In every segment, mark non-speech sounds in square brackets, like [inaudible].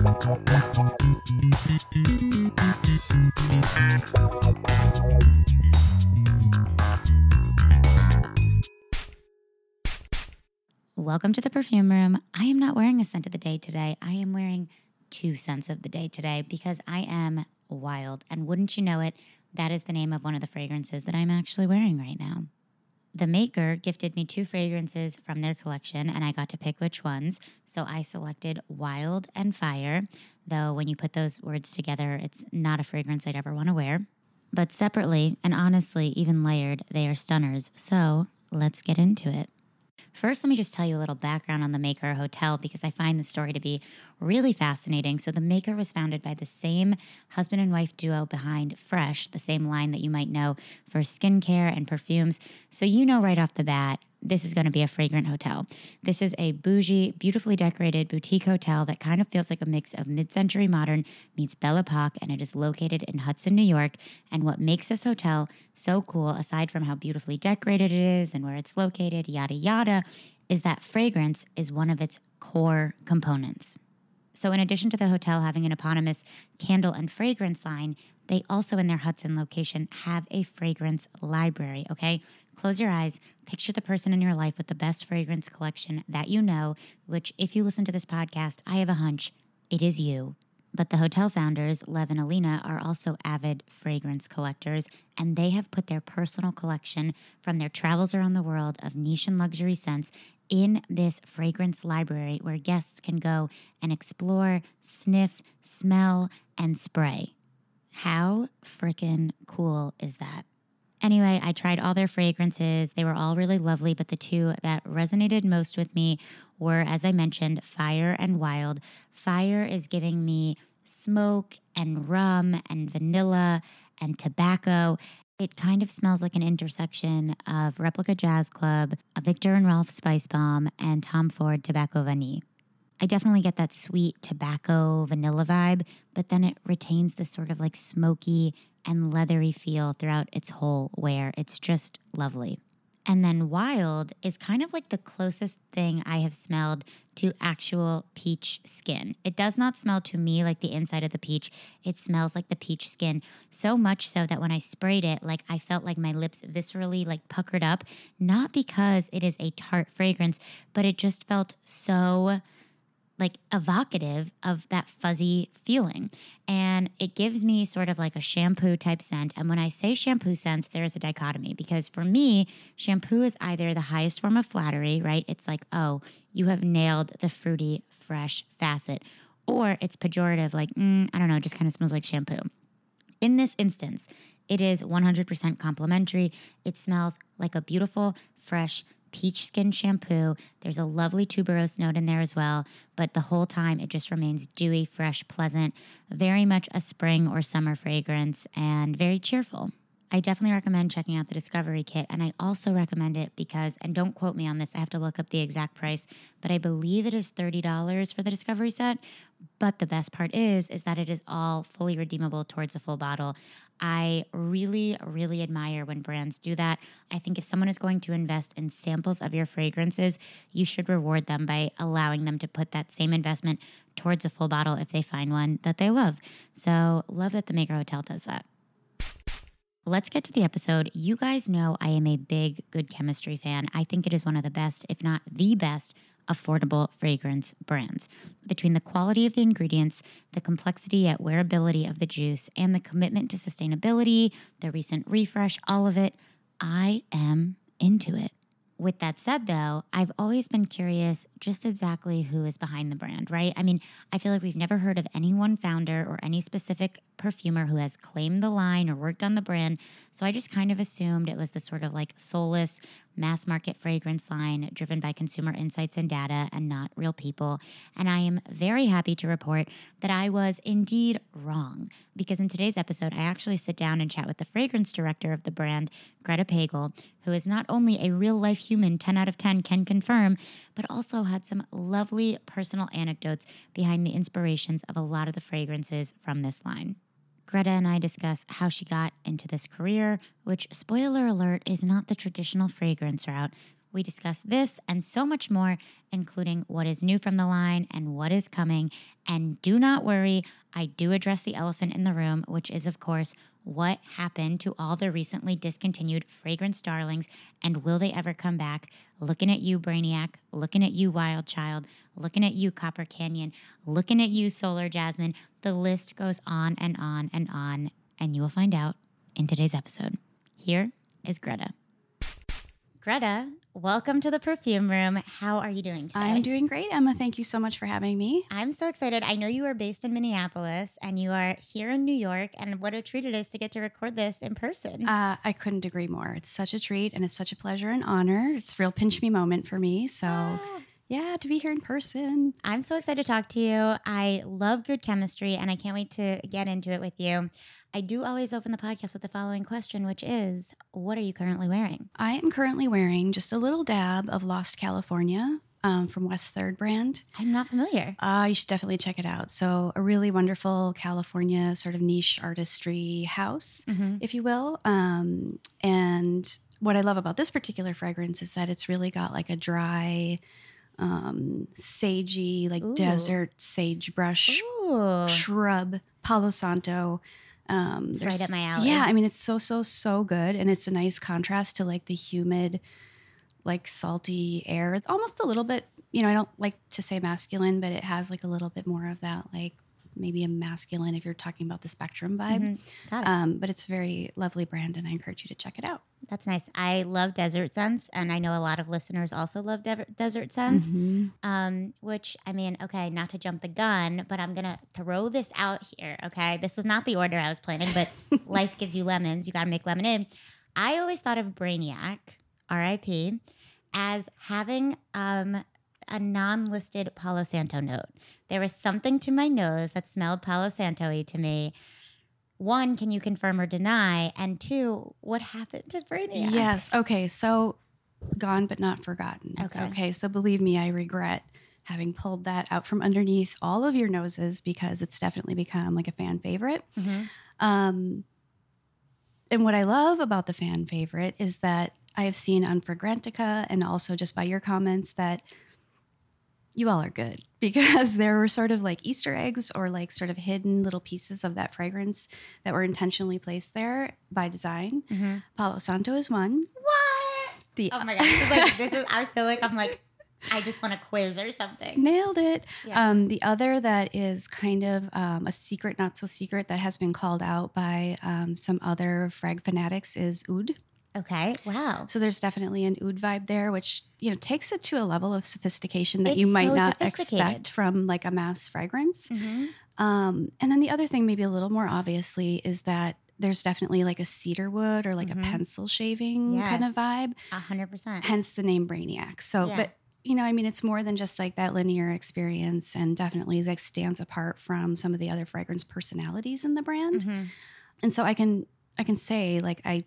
Welcome to the perfume room. I am not wearing a scent of the day today. I am wearing two scents of the day today because I am wild. And wouldn't you know it, that is the name of one of the fragrances that I'm actually wearing right now. The maker gifted me two fragrances from their collection, and I got to pick which ones. So I selected Wild and Fire, though when you put those words together, it's not a fragrance I'd ever want to wear. But separately, and honestly, even layered, they are stunners. So let's get into it. First, let me just tell you a little background on the Maker Hotel because I find the story to be really fascinating. So, the Maker was founded by the same husband and wife duo behind Fresh, the same line that you might know for skincare and perfumes. So, you know right off the bat, this is going to be a fragrant hotel. This is a bougie, beautifully decorated boutique hotel that kind of feels like a mix of mid century modern meets Belle Epoque, and it is located in Hudson, New York. And what makes this hotel so cool, aside from how beautifully decorated it is and where it's located, yada, yada, is that fragrance is one of its core components. So, in addition to the hotel having an eponymous candle and fragrance line, they also, in their Hudson location, have a fragrance library. Okay. Close your eyes, picture the person in your life with the best fragrance collection that you know, which, if you listen to this podcast, I have a hunch it is you. But the hotel founders, Lev and Alina, are also avid fragrance collectors, and they have put their personal collection from their travels around the world of niche and luxury scents in this fragrance library where guests can go and explore, sniff, smell, and spray. How freaking cool is that? Anyway, I tried all their fragrances. They were all really lovely, but the two that resonated most with me were, as I mentioned, Fire and Wild. Fire is giving me smoke and rum and vanilla and tobacco. It kind of smells like an intersection of Replica Jazz Club, a Viktor and Rolf Spice Bomb, and Tom Ford Tobacco Vanille. I definitely get that sweet tobacco vanilla vibe, but then it retains this sort of like smoky and leathery feel throughout its whole wear. It's just lovely. And then Wild is kind of like the closest thing I have smelled to actual peach skin. It does not smell to me like the inside of the peach. It smells like the peach skin so much so that when I sprayed it, like I felt like my lips viscerally like puckered up, not because it is a tart fragrance, but it just felt so like evocative of that fuzzy feeling. And it gives me sort of like a shampoo type scent. And when I say shampoo scents, there is a dichotomy because for me, shampoo is either the highest form of flattery, right? It's like, oh, you have nailed the fruity, fresh facet. Or it's pejorative, like, mm, I don't know, just kind of smells like shampoo. In this instance, it is 100% complimentary. It smells like a beautiful, fresh, peach skin shampoo. There's a lovely tuberose note in there as well, but the whole time it just remains dewy, fresh, pleasant, very much a spring or summer fragrance, and very cheerful. I definitely recommend checking out the Discovery Kit, and I also recommend it because, and don't quote me on this, I have to look up the exact price, but I believe it is $30 for the Discovery set. But the best part is, is that it is all fully redeemable towards a full bottle. I really, really admire when brands do that. I think if someone is going to invest in samples of your fragrances, you should reward them by allowing them to put that same investment towards a full bottle if they find one that they love. So, love that the Maker Hotel does that. Let's get to the episode. You guys know I am a big good chemistry fan. I think it is one of the best, if not the best, affordable fragrance brands. Between the quality of the ingredients, the complexity yet wearability of the juice, and the commitment to sustainability, the recent refresh, all of it, I am into it. With that said, though, I've always been curious just exactly who is behind the brand, right? I mean, I feel like we've never heard of any one founder or any specific perfumer who has claimed the line or worked on the brand. So I just kind of assumed it was the sort of like soulless mass market fragrance line driven by consumer insights and data and not real people. And I am very happy to report that I was indeed wrong because in today's episode, I actually sit down and chat with the fragrance director of the brand, Greta Pagel, who is not only a real life human 10 out of 10 can confirm, but also had some lovely personal anecdotes behind the inspirations of a lot of the fragrances from this line. Greta and I discuss how she got into this career, which, spoiler alert, is not the traditional fragrance route. We discuss this and so much more, including what is new from the line and what is coming. And do not worry, I do address the elephant in the room, which is, of course, what happened to all the recently discontinued fragrance darlings and will they ever come back? Looking at you, Brainiac, looking at you, Wild Child, looking at you, Copper Canyon, looking at you, Solar Jasmine. The list goes on and on and on, and you will find out in today's episode. Here is Greta. Greta, welcome to the perfume room. How are you doing today? I'm doing great, Emma. Thank you so much for having me. I'm so excited. I know you are based in Minneapolis and you are here in New York, and what a treat it is to get to record this in person. Uh, I couldn't agree more. It's such a treat and it's such a pleasure and honor. It's a real pinch me moment for me. So, Ah. yeah, to be here in person. I'm so excited to talk to you. I love good chemistry and I can't wait to get into it with you. I do always open the podcast with the following question, which is What are you currently wearing? I am currently wearing just a little dab of Lost California um, from West Third brand. I'm not familiar. Uh, you should definitely check it out. So, a really wonderful California sort of niche artistry house. Mhm. if you will. Um, and what I love about this particular fragrance is that it's really got like a dry, um, sagey, like Ooh. desert sagebrush Ooh. shrub, Palo Santo. Um, It's right up my alley. Yeah, I mean it's so so so good, and it's a nice contrast to like the humid, like salty air. Almost a little bit, you know. I don't like to say masculine, but it has like a little bit more of that, like maybe a masculine if you're talking about the spectrum vibe. Mhm. Got it. Um, but it's a very lovely brand, and I encourage you to check it out. That's nice. I love desert scents, and I know a lot of listeners also love de- desert scents. Um, which I mean, okay, not to jump the gun, but I'm gonna throw this out here. Okay, this was not the order I was planning, but [laughs] life gives you lemons. You got to make lemonade. I always thought of Brainiac, R.I.P., as having um, a non-listed Palo Santo note. There was something to my nose that smelled Palo Santo-y to me. One, can you confirm or deny? And two, what happened to Brainiac? Yes. Okay. So gone but not forgotten. Okay. Okay. So believe me, I regret having pulled that out from underneath all of your noses because it's definitely become like a fan favorite. Mhm. Um, and what I love about the fan favorite is that I have seen on Fragrantica and also just by your comments that you all are good [laughs] because there were sort of like Easter eggs or like sort of hidden little pieces of that fragrance that were intentionally placed there by design. Mhm. Palo Santo is one. What? The Oh my god! This is like [laughs] this is. I feel like I'm like I just want a quiz or something. nailed it. Yeah. Um, the other that is kind of um, a secret, not so secret, that has been called out by um, some other frag fanatics is oud. Okay. Wow. So there's definitely an oud vibe there, which you know takes it to a level of sophistication that you might so not expect from like a mass fragrance. Mhm. Um, and then the other thing, maybe a little more obviously, is that there's definitely like a cedar wood or like Mhm. a pencil shaving kind of vibe. A hundred percent. hence the name Brainiac. So, Yeah. but you know, I mean, it's more than just like that linear experience, and definitely like stands apart from some of the other fragrance personalities in the brand. Mhm. And so, I can I can say like I,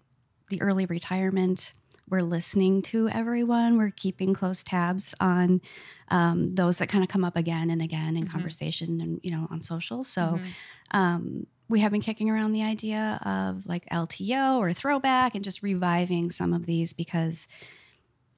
the early retirement. We're listening to everyone. We're keeping close tabs on um, those that kind of come up again and again in Mhm. conversation and you know on social. So Mhm. um, we have been kicking around the idea of like LTO or throwback and just reviving some of these because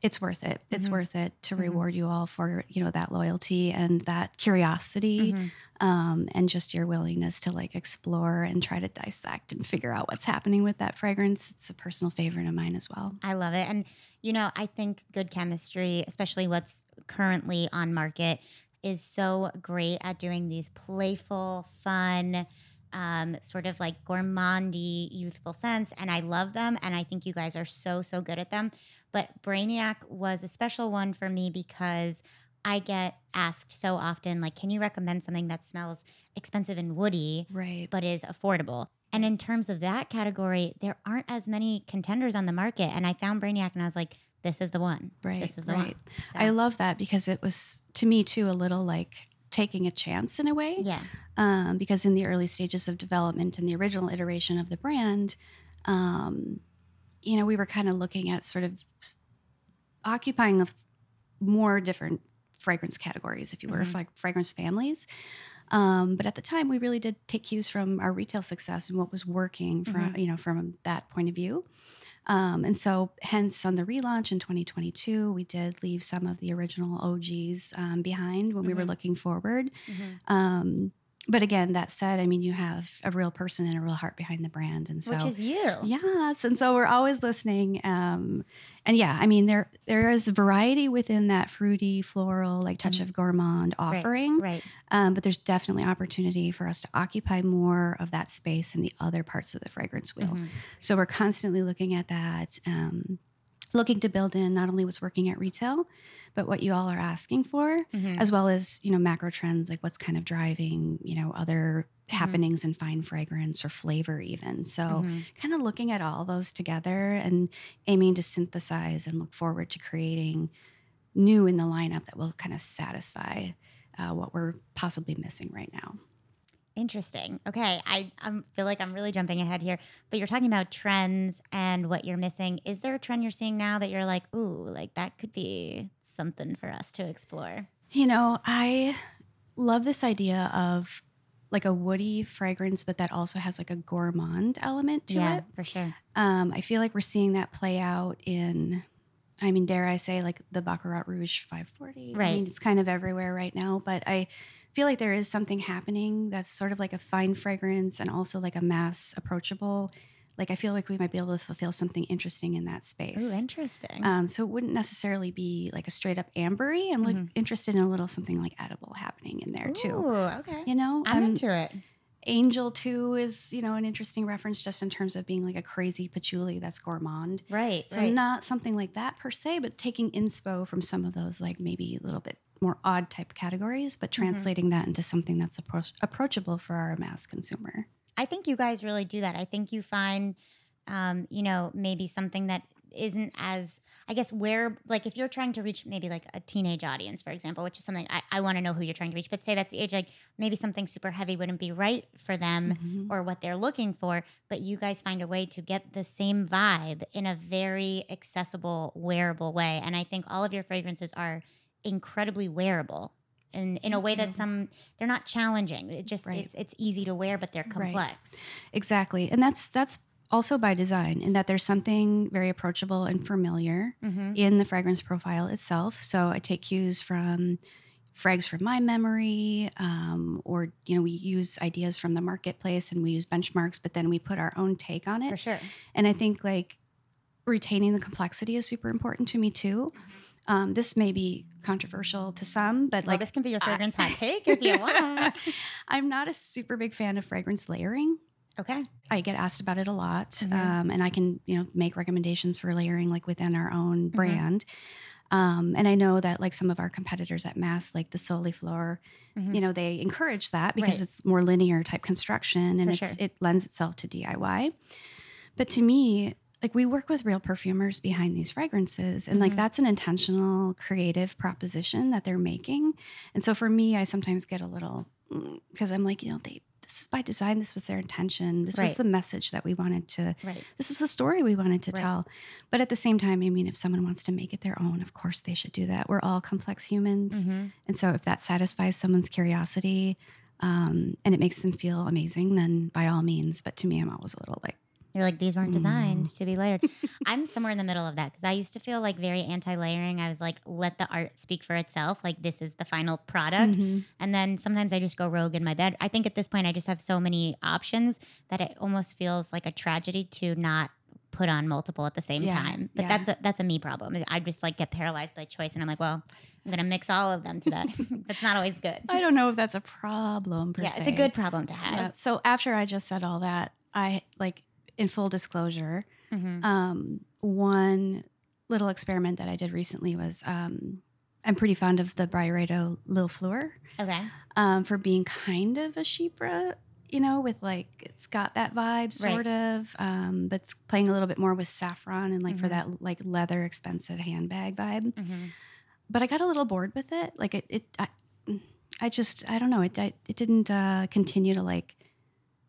it's worth it. It's Mhm. worth it to Mhm. reward you all for you know that loyalty and that curiosity Mhm. um, and just your willingness to like explore and try to dissect and figure out what's happening with that fragrance. It's a personal favorite of mine as well. I love it, and you know, I think good chemistry, especially what's currently on market, is so great at doing these playful, fun. Um, sort of like gourmandy, youthful scents, and I love them. And I think you guys are so so good at them. But Brainiac was a special one for me because I get asked so often, like, can you recommend something that smells expensive and woody, Right. but is affordable? And in terms of that category, there aren't as many contenders on the market. And I found Brainiac and I was like, this is the one. Right. This is the right. one. So, I love that because it was to me too a little like taking a chance in a way. yeah. um, because in the early stages of development in the original iteration of the brand, um, you know, we were kind of looking at sort of occupying a more different fragrance categories, if you were, Mhm. like fragrance families. Um, but at the time, we really did take cues from our retail success and what was working from Mhm. you know from that point of view. Um, and so, hence, on the relaunch in 2022, we did leave some of the original OGs um, behind when we were Mhm. looking forward. Mm-hmm. But again, that said, I mean, you have a real person and a real heart behind the brand, and so Which is you. Yes, and so we're always listening. Um, and yeah, I mean there there is variety within that fruity, floral, like touch Mhm. of gourmand offering. Right. Um, but there's definitely opportunity for us to occupy more of that space in the other parts of the fragrance wheel. Mhm. So we're constantly looking at that, um, looking to build in not only what's working at retail, but what you all are asking for, Mhm. as well as you know macro trends like what's kind of driving you know other Mhm. happenings in fine fragrance or flavor even. So Mhm. kind of looking at all those together and aiming to synthesize and look forward to creating new in the lineup that will kind of satisfy uh, what we're possibly missing right now. Interesting. Okay, I I feel like I'm really jumping ahead here, but you're talking about trends and what you're missing. Is there a trend you're seeing now that you're like, ooh, like that could be something for us to explore? You know, I love this idea of like a woody fragrance, but that also has like a gourmand element to it. yeah, it. for sure. Um, I feel like we're seeing that play out in, I mean, dare I say, like the Baccarat Rouge 540. Right. I mean, it's kind of everywhere right now, but I feel like there is something happening that's sort of like a fine fragrance and also like a mass approachable. Like I feel like we might be able to fulfill something interesting in that space. Ooh, interesting. Um, so it wouldn't necessarily be like a straight up ambery. I'm like Mhm. interested in a little something like edible happening in there too. Ooh, okay. You know, I'm Um, into it. Angel too is you know an interesting reference just in terms of being like a crazy patchouli that's gourmand. Right. So right. not something like that per se, but taking inspo from some of those like maybe a little bit more odd type categories, but Mm-hmm. translating that into something that's appro- approachable for our mass consumer. I think you guys really do that. I think you find, um, you know, maybe something that isn't as, I guess, where, like, if you're trying to reach maybe like a teenage audience, for example, which is something I, I want to know who you're trying to reach, but say that's the age, like, maybe something super heavy wouldn't be right for them Mhm. or what they're looking for, but you guys find a way to get the same vibe in a very accessible, wearable way. And I think all of your fragrances are incredibly wearable. In, in a way that some they're not challenging. It just Right. it's it's easy to wear, but they're Right. complex. Exactly, and that's that's also by design in that there's something very approachable and familiar Mm-hmm. in the fragrance profile itself. So I take cues from frags from my memory, um, or you know, we use ideas from the marketplace and we use benchmarks, but then we put our own take on it. For sure. And I think like retaining the complexity is super important to me too. Um, this may be controversial to some, but Well, like this can be your I- fragrance hot [laughs] take if you want. [laughs] I'm not a super big fan of fragrance layering. Okay. I get asked about it a lot, Mhm. um, and I can you know make recommendations for layering like within our own brand. Um, and I know that like some of our competitors at Mass, like the Soliflor, Mhm. you know, they encourage that because Right. it's more linear type construction and it's sure. it lends itself to DIY. But to me, like we work with real perfumers behind these fragrances and Mhm. like that's an intentional creative proposition that they're making. And so for me, I sometimes get a little because I'm like, you know, they this is by design. This was their intention. This was the message that we wanted to Right. this is the story we wanted to Right. tell. But at the same time, I mean, if someone wants to make it their own, of course they should do that. We're all complex humans. Mhm. And so if that satisfies someone's curiosity um, and it makes them feel amazing, then by all means. But to me, I'm always a little like, You're like, these weren't designed Mm. to be layered. I'm somewhere in the middle of that because I used to feel like very anti layering. I was like, let the art speak for itself. Like, this is the final product. Mhm. And then sometimes I just go rogue in my bed. I think at this point, I just have so many options that it almost feels like a tragedy to not put on multiple at the same Yeah, time. But yeah. that's a that's a me problem. I just like get paralyzed by choice, and I'm like, well, I'm gonna mix all of them today. [laughs] that's not always good. I don't know if that's a problem yeah, se. it's a good problem to have. Yeah. So after I just said all that, I like in full disclosure, Mhm. um, one little experiment that I did recently was um, I'm pretty fond of the Byredo Lil Fleur Okay. um, for being kind of a Chypre, you know, with like it's got that vibe sort of, um, but it's playing a little bit more with saffron and like for Mhm. that like leather expensive handbag vibe. Mhm. But I got a little bored with it. Like it, it I, I just I don't know. It I, it didn't uh, continue to like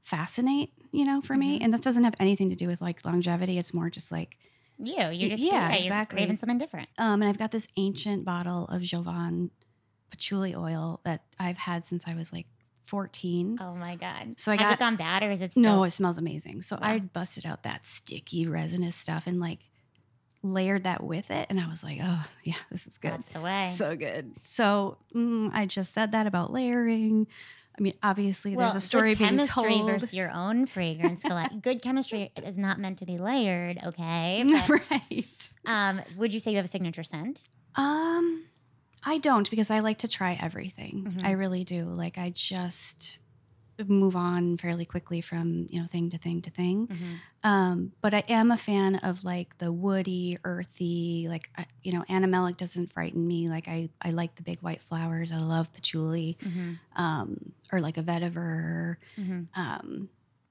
fascinate, you know, for me. Mhm. And this doesn't have anything to do with like longevity. It's more just like You, you're just Yeah, yeah, exactly. You're craving something different. Um, and I've got this ancient bottle of Jovan patchouli oil that I've had since I was like 14. Oh my god. So I Has got- it gone bad or is it still No, it smells amazing. So Wow. I busted out that sticky resinous stuff and like layered that with it. And I was like, oh, [laughs] yeah, this is good. that's the way? So good. So mm, I just said that about layering. I mean, obviously, well, there's a story good being chemistry told. versus your own fragrance [laughs] good chemistry is not meant to be layered, okay? [laughs] But, right. um, would you say you have a signature scent? Um, I don't because I like to try everything. Mhm. I really do. Like I just move on fairly quickly from you know thing to thing to thing. Um, but I am a fan of like the woody, earthy, like I- you know, animalic doesn't frighten me. Like I, I like the big white flowers. I love patchouli, Mm-hmm. um, or like a vetiver. Mm-hmm. Um,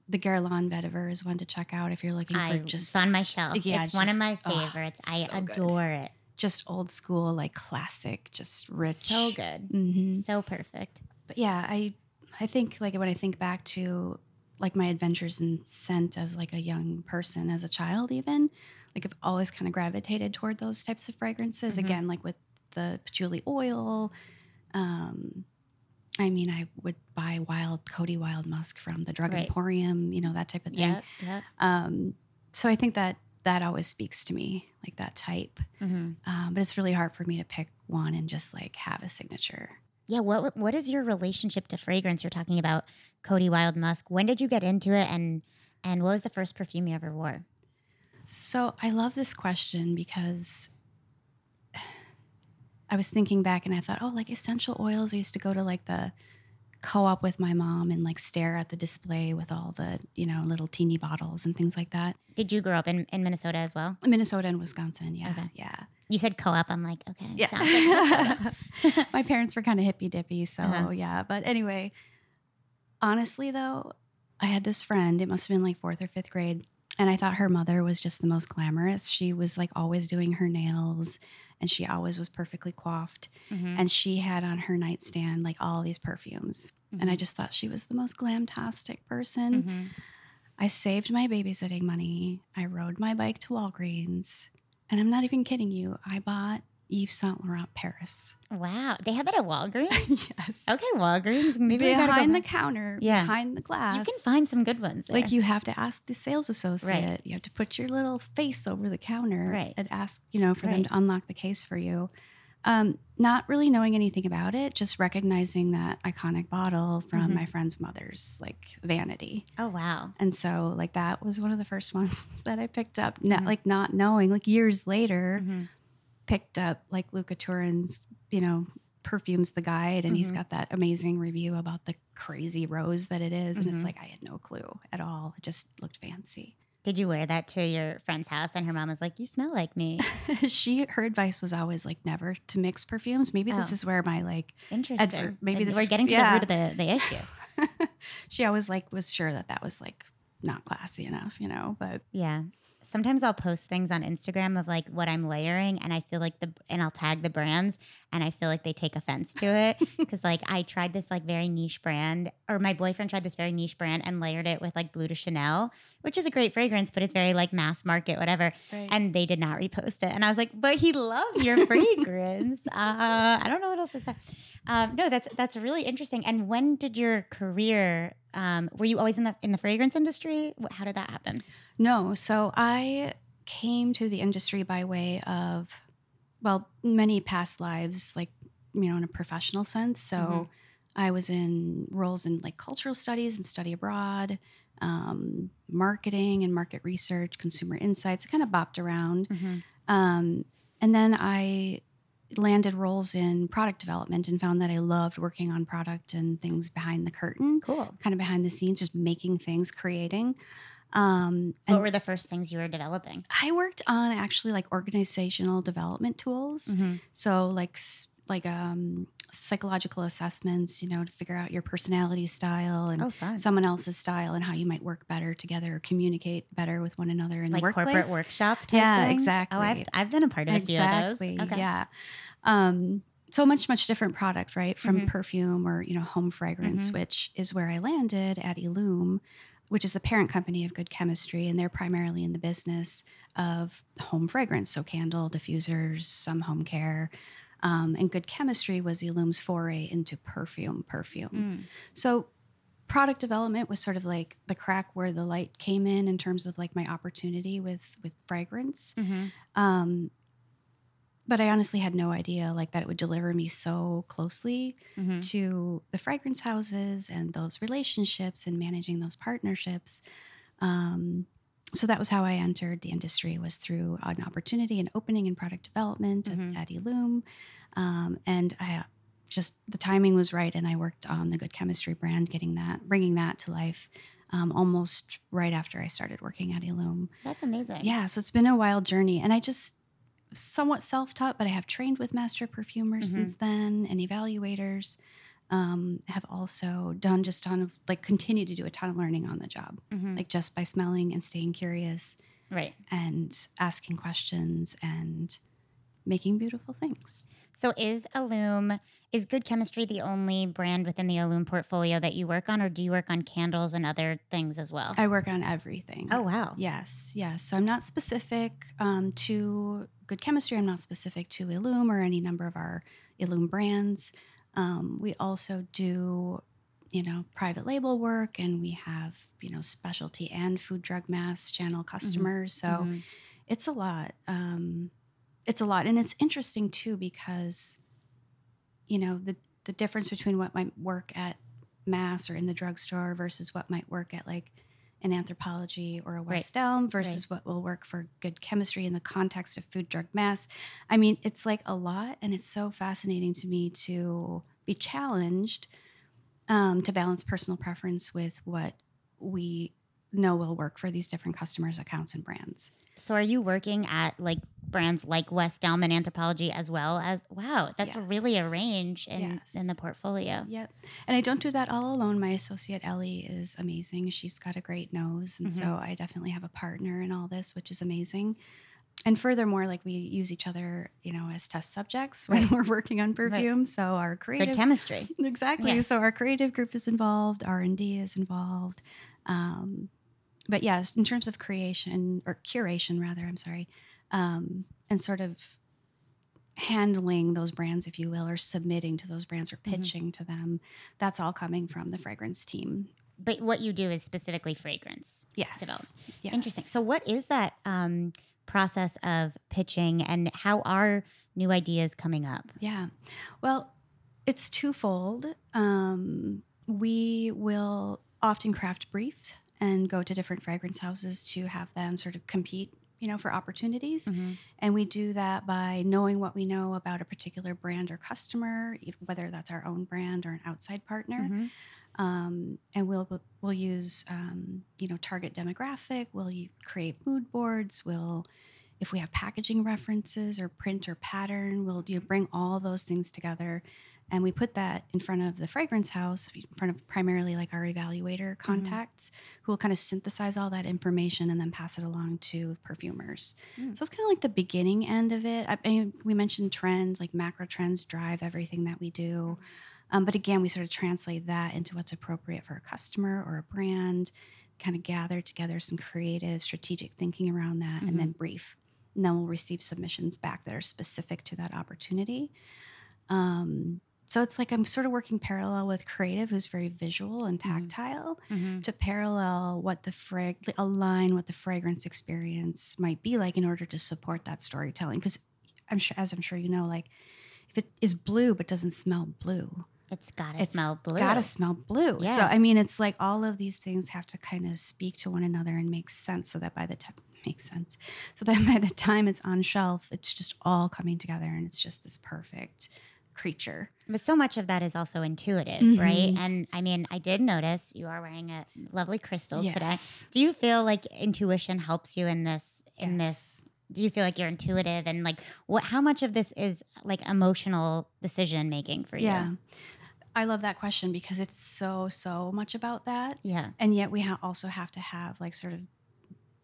the Guerlain vetiver is one to check out if you're looking I for just it's on my shelf. Yeah, it's one of my oh, favorites. it's I so good. adore it. just old school, like classic, just rich. So good. hmm So perfect. But yeah, I I think like when I think back to like my adventures in scent as like a young person, as a child, even like I've always kind of gravitated toward those types of fragrances. Mhm. Again, like with the patchouli oil. Um, I mean, I would buy wild Coty Wild Musk from the Drug Right. Emporium, you know that type of thing. Um, so I think that that always speaks to me, like that type. hmm Um, but it's really hard for me to pick one and just like have a signature. Yeah. What What is your relationship to fragrance? You're talking about Coty Wild Musk. When did you get into it, and and what was the first perfume you ever wore? So I love this question because [sighs] I was thinking back and I thought, oh, like essential oils. I used to go to like the co-op with my mom and like stare at the display with all the you know little teeny bottles and things like that. Did you grow up in, in Minnesota as well? Minnesota and Wisconsin, yeah, Okay. yeah, You said co-op. I'm like, okay, yeah. like [laughs] my parents were kind of hippy dippy, so Uh-huh. yeah. But anyway, honestly though, I had this friend. It must have been like fourth or fifth grade, and I thought her mother was just the most glamorous. She was like always doing her nails, and she always was perfectly coiffed. Mhm. And she had on her nightstand like all these perfumes, and I Mhm. just thought she was the most glamtastic person. Mhm. I saved my babysitting money. I rode my bike to Walgreens, and I'm not even kidding you. I bought Yves Saint Laurent Paris. Wow, they had that at Walgreens. [laughs] yes. okay, Walgreens. Maybe gotta go behind the counter, Yeah. behind the glass. You can find some good ones there. like you have to ask the sales associate. Right. You have to put your little face over the counter Right. and ask, you know, for them to unlock the case for you. Um, not really knowing anything about it, just recognizing that iconic bottle from Mhm. my friend's mother's like vanity. oh wow. And so like that was one of the first [laughs] ones that I picked up. Not Mhm. like not knowing, like years later, Mhm. Picked up like Luca Turin's, you know, perfumes the guide and he's Mhm. got that amazing review about the crazy rose that it is. and Mhm. it's like I had no clue at all. It just looked fancy. Did you wear that to your friend's house and her mom was like, "You smell like me." [laughs] she her advice was always like never to mix perfumes. Maybe this Oh. is where my like Interesting. maybe Then this we're getting to yeah. the root of the, the issue. [laughs] she always like was sure that that was like not classy enough, you know, but Yeah. Sometimes I'll post things on Instagram of like what I'm layering and I feel like the and I'll tag the brands and I feel like they take offense to it [laughs] cuz like I tried this like very niche brand or my boyfriend tried this very niche brand and layered it with like Bleu de Chanel, which is a great fragrance but it's very like mass market whatever and they did not repost it and I was like, "But he loves your [laughs] fragrance." uh, I don't know what else to say. Um, no, that's that's really interesting. And when did your career um, were you always in the in the fragrance industry? How did that happen? No, so I came to the industry by way of, well, many past lives, like, you know, in a professional sense. So Mhm. I was in roles in like cultural studies and study abroad, um, marketing and market research, consumer insights. I kind of bopped around. Um, and then I landed roles in product development and found that I loved working on product and things behind the curtain, Cool. kind of behind the scenes, just making things, creating. Um, What were the first things you were developing? I worked on actually like organizational development tools. Mhm. So like like um, psychological assessments, you know, to figure out your personality style and Oh, someone else's style and how you might work better together or communicate better with one another in like the workplace. corporate workshop type Yeah, things? exactly. Oh, I've, I've been a part of a few of Exactly. those. Okay. Yeah. Um, so much, much different product, right? From Mhm. perfume or, you know, home fragrance, Mhm. which is where I landed at Illume, which is the parent company of Good Chemistry. And they're primarily in the business of home fragrance. So candle, diffusers, some home care. Um, and good chemistry was Illume's foray into perfume, perfume. Mm. So product development was sort of like the crack where the light came in in terms of like my opportunity with with fragrance. Mhm. Um, but I honestly had no idea like that it would deliver me so closely Mhm. to the fragrance houses and those relationships and managing those partnerships. Um, so that was how I entered the industry was through an opportunity and opening in product development Mhm. at, at Illume. Um, and I just the timing was right, and I worked on the Good Chemistry brand, getting that, bringing that to life, um, almost right after I started working at Illume. That's amazing. Yeah, so it's been a wild journey, and I just somewhat self-taught, but I have trained with master perfumers Mhm. since then and evaluators. Um, have also done just ton of like continue to do a ton of learning on the job, Mhm. like just by smelling and staying curious right. and asking questions and making beautiful things. So is Illume is Good Chemistry the only brand within the Illume portfolio that you work on, or do you work on candles and other things as well? I work on everything. oh wow. Yes, yes. So I'm not specific um, to good chemistry. I'm not specific to Illume or any number of our Illume brands. Um, we also do, you know, private label work, and we have, you know, specialty and food drug mass channel customers. So Mhm. it's a lot. Um, it's a lot, and it's interesting too because, you know, the the difference between what might work at mass or in the drugstore versus what might work at like an Anthropologie or a Right. West Elm versus what will work for good chemistry in the context of food drug mass. I mean, it's like a lot, and it's so fascinating to me to be challenged um, to balance personal preference with what we know will work for these different customers, accounts, and brands. So are you working at like brands like West Elm and Anthropologie as well as wow, that's really a range in in the portfolio. Yep. And I don't do that all alone. My associate Ellie is amazing. She's got a great nose. And so I definitely have a partner in all this, which is amazing. And furthermore, like we use each other, you know, as test subjects when we're working on perfume. So our creative Good chemistry. [laughs] exactly. Yeah. So our creative group is involved, R and D is involved. Um, but yes, in terms of creation or curation, rather, I'm sorry, um, and sort of handling those brands, if you will, or submitting to those brands or pitching to them, that's all coming from the fragrance team. But what you do is specifically fragrance. Yes. Developed. Yes. Interesting. So what is that um, process of pitching and how are new ideas coming up? Yeah. Well, it's twofold. Um, we will often craft briefs and go to different fragrance houses to have them sort of compete, you know, for opportunities. Mhm. And we do that by knowing what we know about a particular brand or customer, whether that's our own brand or an outside partner. Mhm. Um, and we'll we'll use um, you know target demographic. We'll create mood boards. We'll if we have packaging references or print or pattern, we'll you know, bring all those things together, and we put that in front of the fragrance house, in front of primarily like our evaluator contacts, who will kind of synthesize all that information and then pass it along to perfumers. Mm. So it's kind of like the beginning end of it. I, I, we mentioned trends, like macro trends drive everything that we do. Um, but again, we sort of translate that into what's appropriate for a customer or a brand, kind of gather together some creative, strategic thinking around that, and then brief. And then we'll receive submissions back that are specific to that opportunity. Um, so it's like I'm sort of working parallel with creative, who's very visual and tactile, Mhm. to parallel what the frag align what the fragrance experience might be like in order to support that storytelling. Because I'm sure, as I'm sure you know, like if it is blue but doesn't smell blue, It's gotta it's smell blue. Gotta smell blue. So I mean, it's like all of these things have to kind of speak to one another and make sense, so that by the time makes sense, so that [laughs] by the time it's on shelf, it's just all coming together, and it's just this perfect creature. But so much of that is also intuitive, Mhm. right? And I mean, I did notice you are wearing a lovely crystal today. Do you feel like intuition helps you in this in this do you feel like you're intuitive and like what how much of this is like emotional decision making for you? Yeah. I love that question because it's so so much about that. Yeah. and yet we ha- also have to have like sort of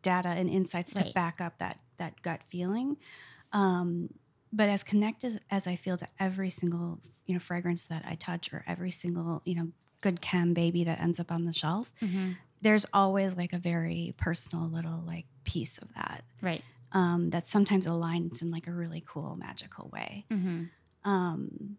data and insights to back up that that gut feeling um, but as connected as i feel to every single you know fragrance that i touch or every single you know good chem baby that ends up on the shelf Mhm. there's always like a very personal little like piece of that Right. um, that sometimes aligns in like a really cool magical way hmm Um,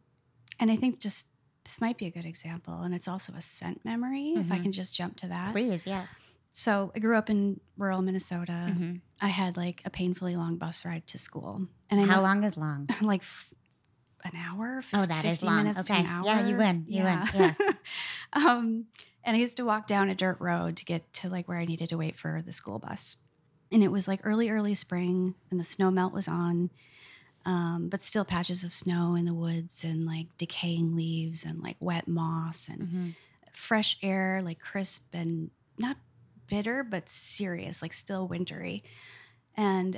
and I think just this might be a good example. And it's also a scent memory, if I Mhm. can just jump to that. Please, yes. So I grew up in rural Minnesota. Mhm. I had like a painfully long bus ride to school. And I How long is long? [laughs] like f- an hour. fif- Oh, that is 50 long. Minutes Okay. an hour. Yeah, you win. You win. Yes. [laughs] um, and I used to walk down a dirt road to get to like where I needed to wait for the school bus. And it was like early, early spring, and the snow melt was on, um, but still patches of snow in the woods and like decaying leaves and like wet moss and Mhm. fresh air, like crisp and not bitter, but serious, like still wintry. And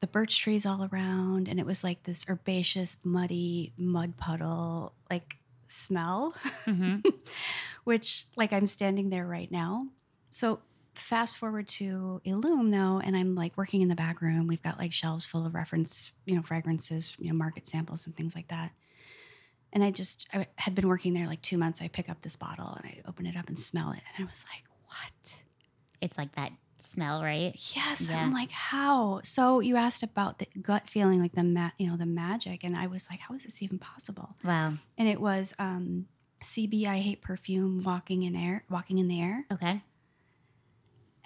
the birch trees all around. And it was like this herbaceous, muddy mud puddle, like smell, Mhm. [laughs] which, like, I'm standing there right now. So, fast forward to Illume though, and I'm like working in the back room. We've got like shelves full of reference, you know, fragrances, you know, market samples and things like that. And I just I had been working there like two months. I pick up this bottle and I open it up and smell it, and I was like, "What? It's like that smell, right? Yes." Yeah. I'm like, "How?" So you asked about the gut feeling, like the ma- you know the magic, and I was like, "How is this even possible?" Wow. And it was um, CB. I hate perfume. Walking in air, walking in the air. Okay.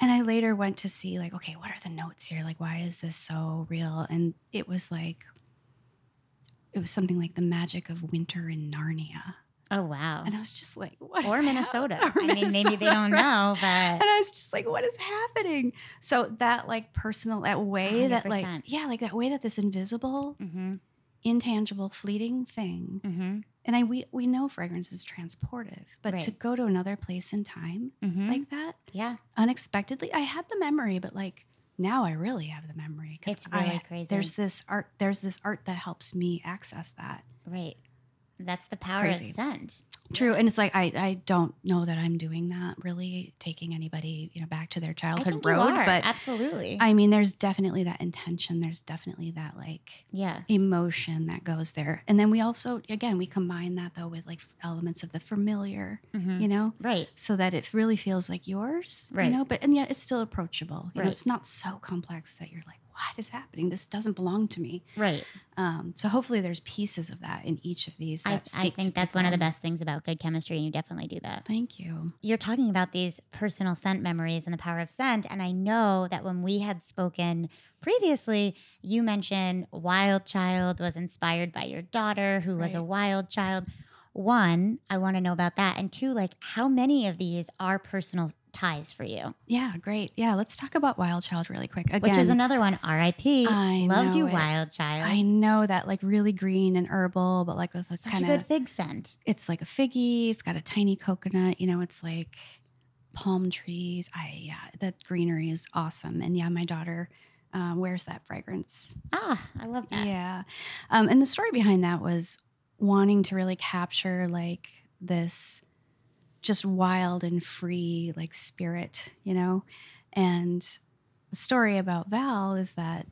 And I later went to see, like, okay, what are the notes here? Like, why is this so real? And it was like, it was something like the magic of winter in Narnia. Oh, wow. And I was just like, what? Or Minnesota. [laughs] or I mean, maybe they don't know, but And I was just like, what is happening? So that like personal, that way that like, yeah, like that way that this invisible, mm-hmm. intangible, fleeting thing. hmm And I we we know fragrance is transportive, but to go to another place in time hmm like that, yeah. unexpectedly. I had the memory, but like now I really have the memory. 'cause It's really I- crazy. There's this art. There's this art that helps me access that. Right. That's the power Crazy. of scent. True, and it's like I I don't know that I'm doing that really, taking anybody you know back to their childhood road, but absolutely. I mean, there's definitely that intention. There's definitely that like yeah. emotion that goes there, and then we also again we combine that though with like elements of the familiar, hmm you know. Right. So that it really feels like yours, Right. you know, but and yet it's still approachable. You know, it's not so complex that you're like, what is happening? This doesn't belong to me. Right. Um, so hopefully there's pieces of that in each of these. I, That I think that's one of the best things about good chemistry, and you definitely do that. Thank you. You're talking about these personal scent memories and the power of scent. And I know that when we had spoken previously, you mentioned Wild Child was inspired by your daughter, who was a wild child. One, I want to know about that. And two, like how many of these are personal ties for you? Yeah, great. Yeah, let's talk about Wild Child really quick. Again, Which is another one, RIP. I Loved you, it. Wild Child. I know that like really green and herbal, but like with a Such kind a good fig scent. it's like a figgy. It's got a tiny coconut. You know, it's like palm trees. I yeah, that greenery is awesome. And yeah, my daughter uh, wears that fragrance Ah, I love that. Yeah. Um, and the story behind that was wanting to really capture like this just wild and free like spirit, you know? And the story about Val is that,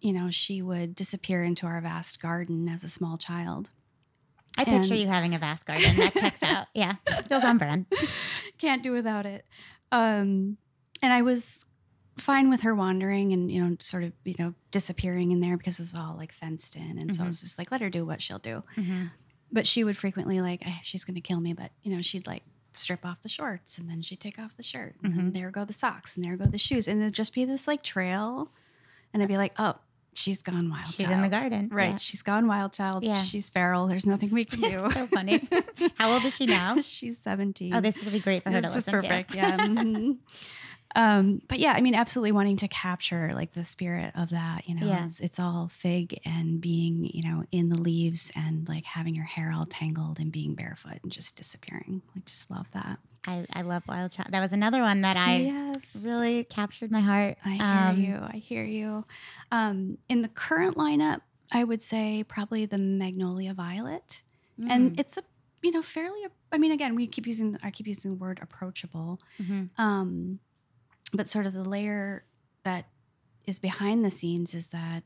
you know, she would disappear into our vast garden as a small child. I picture And- you having a vast garden. That checks out. Yeah. Feels on brand. [laughs] Can't do without it. Um, and I was fine with her wandering and, you know, sort of, you know, disappearing in there because it was all like fenced in. And so I was just like, let her do what she'll do. Mhm. but she would frequently like "Eh, she's going to kill me but you know she'd like strip off the shorts and then she'd take off the shirt and Mhm. there go the socks and there go the shoes and it'd just be this like trail and i'd be like oh she's gone wild She's in the garden, right yeah. she's gone wild child Yeah. she's feral there's nothing we can [laughs] do so funny. How old is she now? [laughs] she's 17 Oh, this will be great for her this to is listen perfect to. yeah mhm. [laughs] um but yeah i mean absolutely wanting to capture like the spirit of that you know Yeah. it's it's all fig and being you know in the leaves and like having your hair all tangled and being barefoot and just disappearing like just love that I, I love Wild Child. That was another one that I yes really captured my heart. i hear Um, you i hear you um in the current lineup i would say probably the magnolia violet mm, and it's a you know fairly i mean again we keep using i keep using the word approachable mhm. Um, but sort of the layer that is behind the scenes is that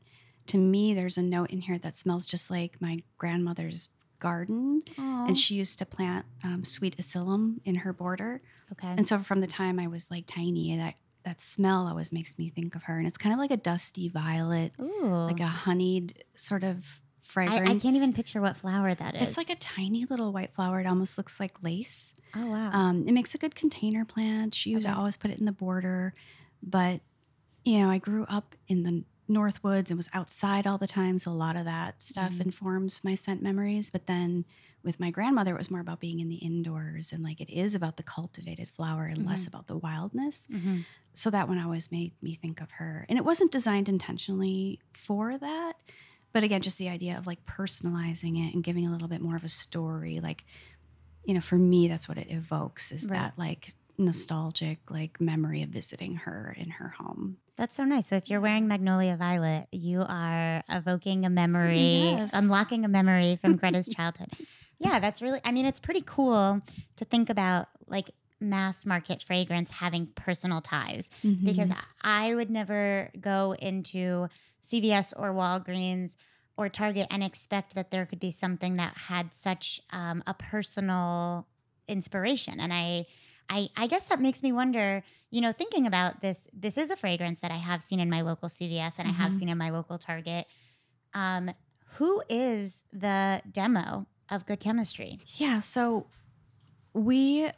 to me, there's a note in here that smells just like my grandmother's garden. Aw. And she used to plant um, sweet alyssum in her border. okay. And so from the time I was like tiny, that, that smell always makes me think of her. And it's kind of like a dusty violet, Ooh. like a honeyed sort of fragrance. I, I can't even picture what flower that is. It's like a tiny little white flower. It almost looks like lace. oh wow. Um, it makes a good container plant. You Okay. always put it in the border. But, you know, I grew up in the North Woods and was outside all the time. So a lot of that stuff Mhm. informs my scent memories. But then with my grandmother, it was more about being in the indoors. And like it is about the cultivated flower and less Mhm. about the wildness. Mhm. So that one always made me think of her. And it wasn't designed intentionally for that. But again, just the idea of like personalizing it and giving a little bit more of a story. Like, you know, for me, that's what it evokes is Right. that like nostalgic like memory of visiting her in her home. That's so nice. So if you're wearing Magnolia Violet, you are evoking a memory, Yes. unlocking a memory from [laughs] Greta's childhood. Yeah, that's really I mean, it's pretty cool to think about like mass market fragrance having personal ties because Mm-hmm. I would never go into CVS or Walgreens or Target and expect that there could be something that had such um, a personal inspiration. And I, I, I guess that makes me wonder. You know, thinking about this, this is a fragrance that I have seen in my local CVS and I have Mhm. seen in my local Target. Um, who is the demo of Good Chemistry? Yeah, so we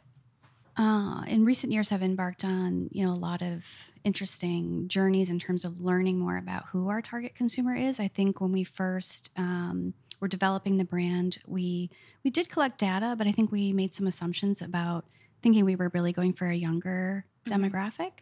uh, in recent years I've embarked on you know a lot of interesting journeys in terms of learning more about who our target consumer is. I think when we first um, were developing the brand, we we did collect data, but I think we made some assumptions about thinking we were really going for a younger Mhm. demographic,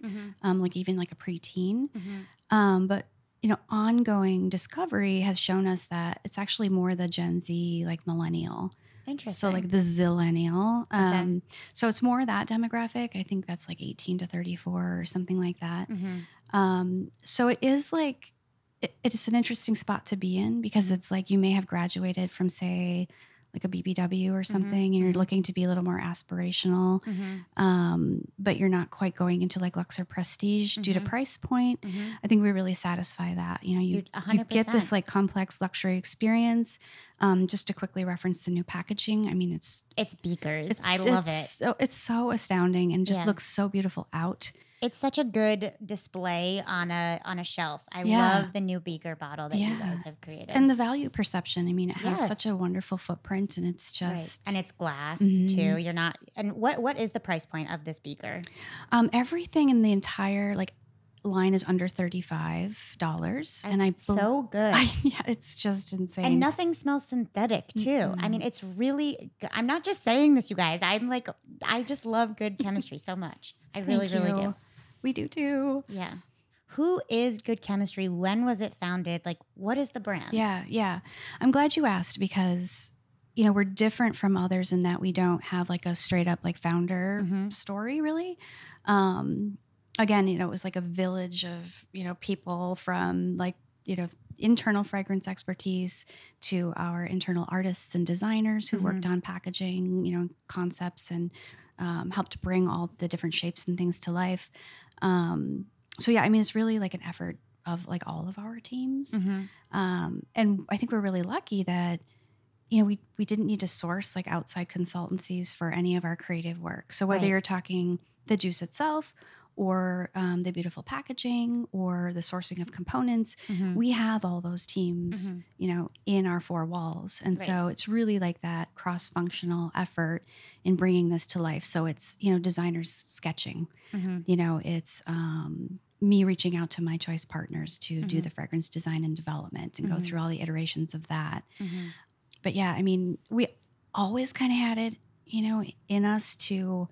um, like even like a preteen. Mm-hmm. Um, but you know, ongoing discovery has shown us that it's actually more the Gen Z, like millennial. Interesting. So like the zillennial. Um, So it's more that demographic. I think that's like 18 to 34 or something like that. Mhm. Um, so it is like, it, it's an interesting spot to be in because it's like you may have graduated from, say, like a BBW or something, and you're mhm. looking to be a little more aspirational, Mhm. um, but you're not quite going into like luxury prestige due to Mhm. price point. I think we really satisfy that. You know, you, You- a you hundred get this like complex luxury experience. Um, just to quickly reference the new packaging, I mean, it's It's beakers. it's I love it's it. So, it's so astounding and just Yeah. looks so beautiful out. It's such a good display on a on a shelf. I Yeah. love the new beaker bottle that you guys have created. And the value perception. I mean, it has Yes. such a wonderful footprint, and it's Right. just and it's glass Mhm. too. You're not. And what what is the price point of this beaker? um, everything in the entire like line is under thirty five dollars, and I so good. I, [laughs] yeah, it's just insane. and nothing smells synthetic too. I mean, it's really. i'm not just saying this, you guys. I'm like, I just love good chemistry so much. I really, really do. We do too. Yeah. Who is Good Chemistry? When was it founded? Like, what is the brand? Yeah, yeah. I'm glad you asked because you know we're different from others in that we don't have like a straight up like founder Mhm. story really. Um, again, you know, it was like a village of you know people from like you know internal fragrance expertise to our internal artists and designers who worked on packaging, you know, concepts and um, helped bring all the different shapes and things to life. Um, so yeah, I mean, it's really like an effort of like all of our teams. Mhm. Um, and I think we're really lucky that you know we we didn't need to source like outside consultancies for any of our creative work. So whether Right. you're talking the juice itself or um, the beautiful packaging or the sourcing of components, Mhm. we have all those teams, Mhm. you know, in our four walls. And so it's really like that cross-functional effort in bringing this to life. So it's, you know, designers sketching, Mhm. you know, it's um, me reaching out to my choice partners to do Mhm. the fragrance design and development and go Mhm. through all the iterations of that. Mhm. But yeah, I mean, we always kind of had it, you know, in us to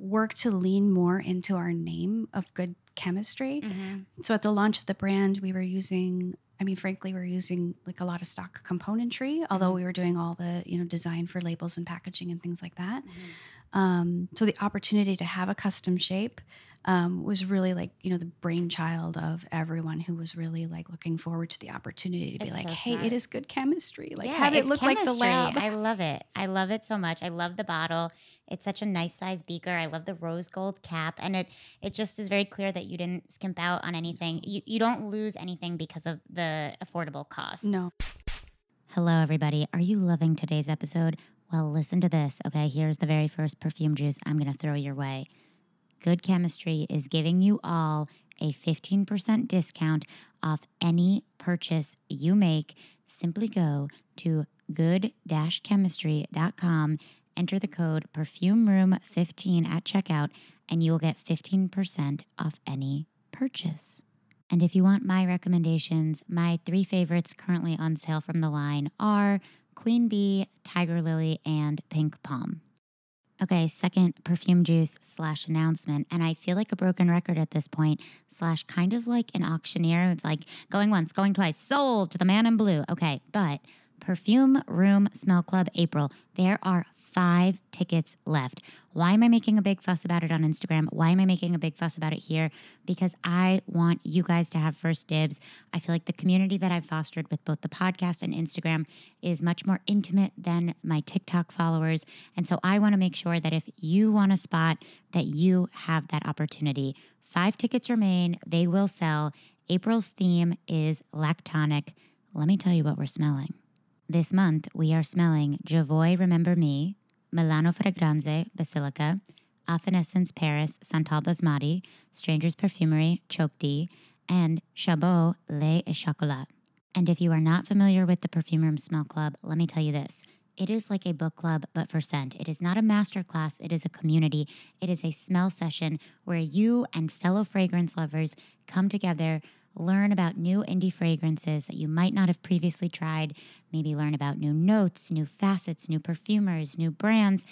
work to lean more into our name of good chemistry. Mhm. So at the launch of the brand, we were using, I mean, frankly, we are using like a lot of stock componentry, although Mhm. we were doing all the, you know, design for labels and packaging and things like that. Mhm. Um, so the opportunity to have a custom shape um, was really like, you know, the brainchild of everyone who was really like looking forward to the opportunity to be like, so hey, smart. it is good chemistry. Like Yeah, have it it's look like the chemistry. lab. I love it. I love it so much. I love the bottle. It's such a nice size beaker. I love the rose gold cap, and it it just is very clear that you didn't skimp out on anything. You you don't lose anything because of the affordable cost. no. Hello, everybody. Are you loving today's episode? Well, listen to this. Okay, here's the very first perfume juice I'm going to throw your way. Good Chemistry is giving you all a 15% discount off any purchase you make. Simply go to good-chemistry.com, enter the code perfumeroom15 at checkout, and you will get 15% off any purchase. And if you want my recommendations, my three favorites currently on sale from the line are Queen Bee, Tiger Lily, and Pink Palm. Okay, second perfume juice slash announcement. And I feel like a broken record at this point, slash kind of like an auctioneer. It's like going once, going twice, sold to the man in blue. Okay, but Perfume Room Smell Club April, there are five tickets left. Why am I making a big fuss about it on Instagram? Why am I making a big fuss about it here? Because I want you guys to have first dibs. I feel like the community that I've fostered with both the podcast and Instagram is much more intimate than my TikTok followers. And so I want to make sure that if you want a spot, that you have that opportunity. Five tickets remain, they will sell. April's theme is lactonic. Let me tell you what we're smelling. This month, we are smelling Jovoy Remember Me, Milano Fragranze Basilica, Affinessence Paris Santal Basmati, Stranger's Perfumery Choke D, and Chabot et Chocolat. And if you are not familiar with the Perfume Room Smell Club, let me tell you this. It is like a book club, but for scent. It is not a master class, it is a community. It is a smell session where you and fellow fragrance lovers come together, learn about new indie fragrances that you might not have previously tried, maybe learn about new notes, new facets, new perfumers, new brands.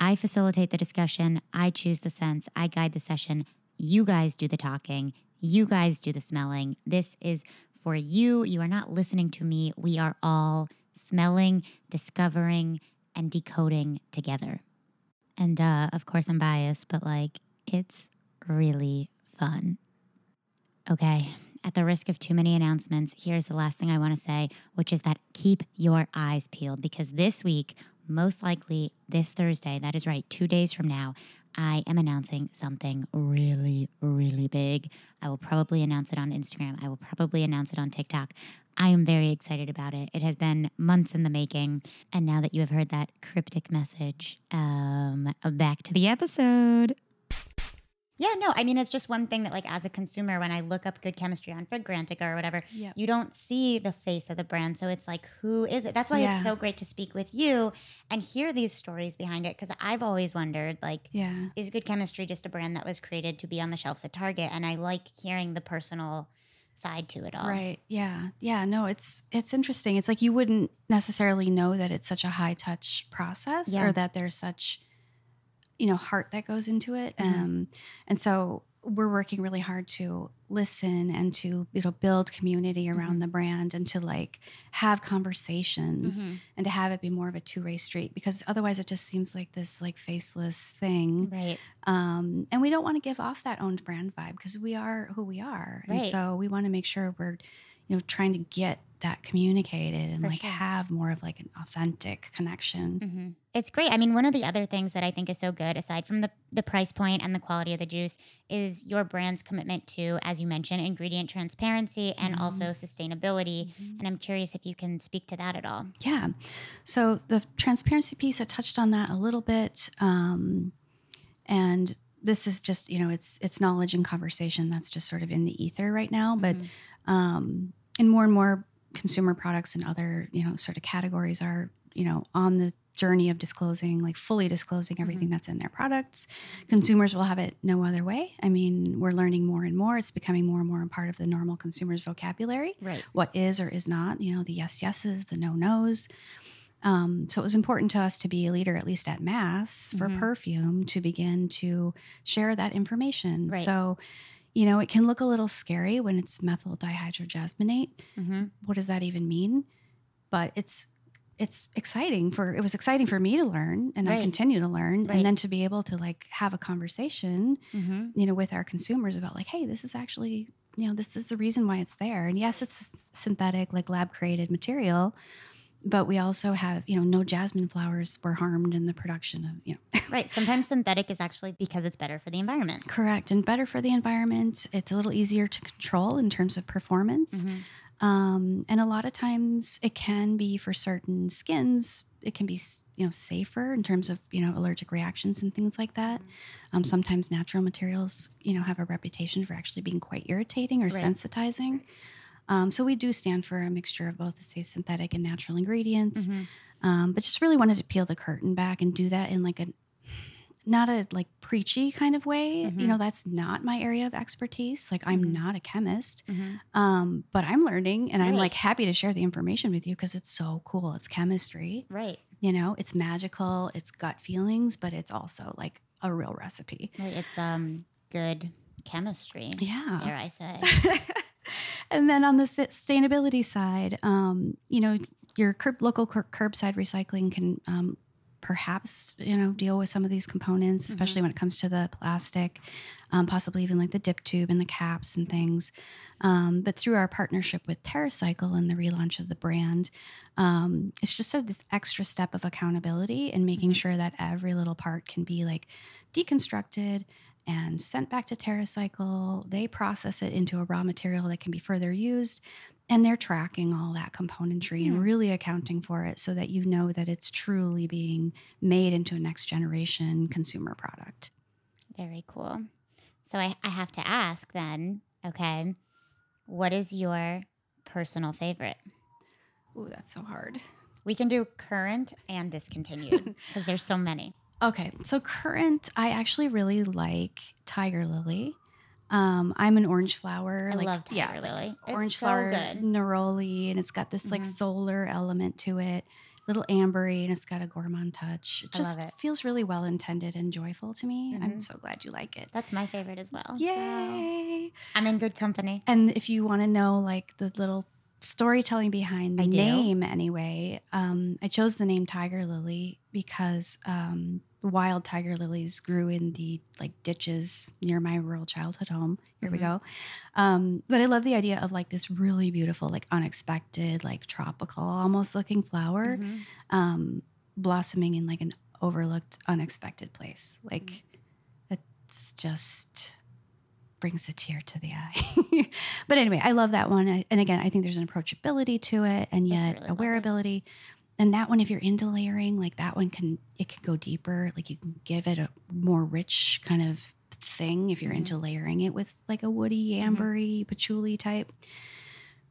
I facilitate the discussion, I choose the scents, I guide the session. You guys do the talking, you guys do the smelling. This is for you. You are not listening to me. We are all smelling, discovering, and decoding together. And uh, of course, I'm biased, but like, it's really fun. Okay, at the risk of too many announcements, here's the last thing I want to say, which is that keep your eyes peeled because this week, most likely this Thursday, that is right, two days from now, I am announcing something really, really big. I will probably announce it on Instagram. I will probably announce it on TikTok. I am very excited about it. It has been months in the making. And now that you have heard that cryptic message, um, back to the episode. Yeah, no, I mean, it's just one thing that, like, as a consumer, when I look up good chemistry on Fragrantica or whatever, Yep. you don't see the face of the brand. So it's like, who is it? That's why Yeah. it's so great to speak with you and hear these stories behind it. Cause I've always wondered, like, Yeah. is good chemistry just a brand that was created to be on the shelves at Target? And I like hearing the personal side to it all. Right. Yeah. Yeah. No, it's it's interesting. It's like you wouldn't necessarily know that it's such a high touch process Yeah. or that there's such you know heart that goes into it. Mhm. Um and so we're working really hard to listen and to you know build community around Mhm. the brand and to like have conversations Mhm. and to have it be more of a two-way street because otherwise it just seems like this like faceless thing Right. um, and we don't want to give off that owned brand vibe because we are who we are and so we want to make sure we're you know trying to get that communicated and For like sure. have more of like an authentic connection hmm It's great. I mean, one of the other things that I think is so good, aside from the, the price point and the quality of the juice, is your brand's commitment to, as you mentioned, ingredient transparency and Mhm. also sustainability. And I'm curious if you can speak to that at all. yeah so the transparency piece i touched on that a little bit um, and this is just you know it's it's knowledge and conversation that's just sort of in the ether right now but Mhm. um, and more and more consumer products and other you know sort of categories are you know on the journey of disclosing like fully disclosing everything that's in their products. Consumers will have it no other way. I mean we're learning more and more. It's becoming more and more a part of the normal consumer's vocabulary. Right. what is or is not you know the yes yeses the no nos. Um, so it was important to us to be a leader at least at mass for Mhm. perfume to begin to share that information. Right. so you know it can look a little scary when it's methyl dihydrojasminate hmm what does that even mean? But it's it's exciting for it was exciting for me to learn and i continue to learn Right. and then to be able to like have a conversation hmm you know with our consumers about like hey this is actually you know this is the reason why it's there. And yes it's synthetic like lab created material but we also have you know no jasmine flowers were harmed in the production of you know [laughs] Right. Sometimes synthetic is actually because it's better for the environment. correct and better for the environment it's a little easier to control in terms of performance Mhm. Um, and a lot of times it can be for certain skins it can be you know safer in terms of you know allergic reactions and things like that. Um, sometimes natural materials you know have a reputation for actually being quite irritating or Right. sensitizing. Um, so we do stand for a mixture of both, say, synthetic and natural ingredients. Mhm. Um, but just really wanted to peel the curtain back and do that in like a not a like preachy kind of way. Mhm. You know, that's not my area of expertise. Like I'm Mhm. not a chemist. Mhm. Um, but I'm learning and I'm like happy to share the information with you because it's so cool. It's chemistry, Right. you know, it's magical, it's gut feelings, but it's also like a real recipe. Right. It's um good chemistry. Yeah. Dare I say? [laughs] and then on the sustainability side, um, you know, your curb, local cur- curbside recycling can um, perhaps, you know, deal with some of these components, especially when it comes to the plastic, um, possibly even like the dip tube and the caps and things. Um, but through our partnership with TerraCycle and the relaunch of the brand, um, it's just a, this extra step of accountability and making Mhm. sure that every little part can be like deconstructed and sent back to TerraCycle. They process it into a raw material that can be further used. And they're tracking all that componentry Hmm. and really accounting for it so that you know that it's truly being made into a next generation consumer product. Very cool. So I, I have to ask then, okay, what is your personal favorite? Oh, that's so hard. We can do current and discontinued [laughs] because there's so many. Okay, so current, I actually really like Tiger Lily. Um, I'm an orange flower. I like, love Tiger yeah, Lily. It's orange so flower good. neroli, and it's got this like Mhm. solar element to it, little ambery, and it's got a gourmand touch. It I love just it. feels really well intended and joyful to me. I'm Mhm. so glad you like it. That's my favorite as well. so Yay! I'm in good company. And if you want to know like the little storytelling behind the I do. name anyway, um, I chose the name Tiger Lily because um, wild tiger lilies grew in the like ditches near my rural childhood home. Here we Mhm. go. Um, but I love the idea of like this really beautiful, like unexpected, like tropical almost looking flower Mhm. um, blossoming in like an overlooked, unexpected place. Like it's just brings a tear to the eye. [laughs] but anyway, I love that one. And again, I think there's an approachability to it and yet really a wearability. And that one, if you're into layering, like that one can it can go deeper. Like you can give it a more rich kind of thing if you're Mhm. into layering it with like a woody, Mhm. ambery, patchouli type.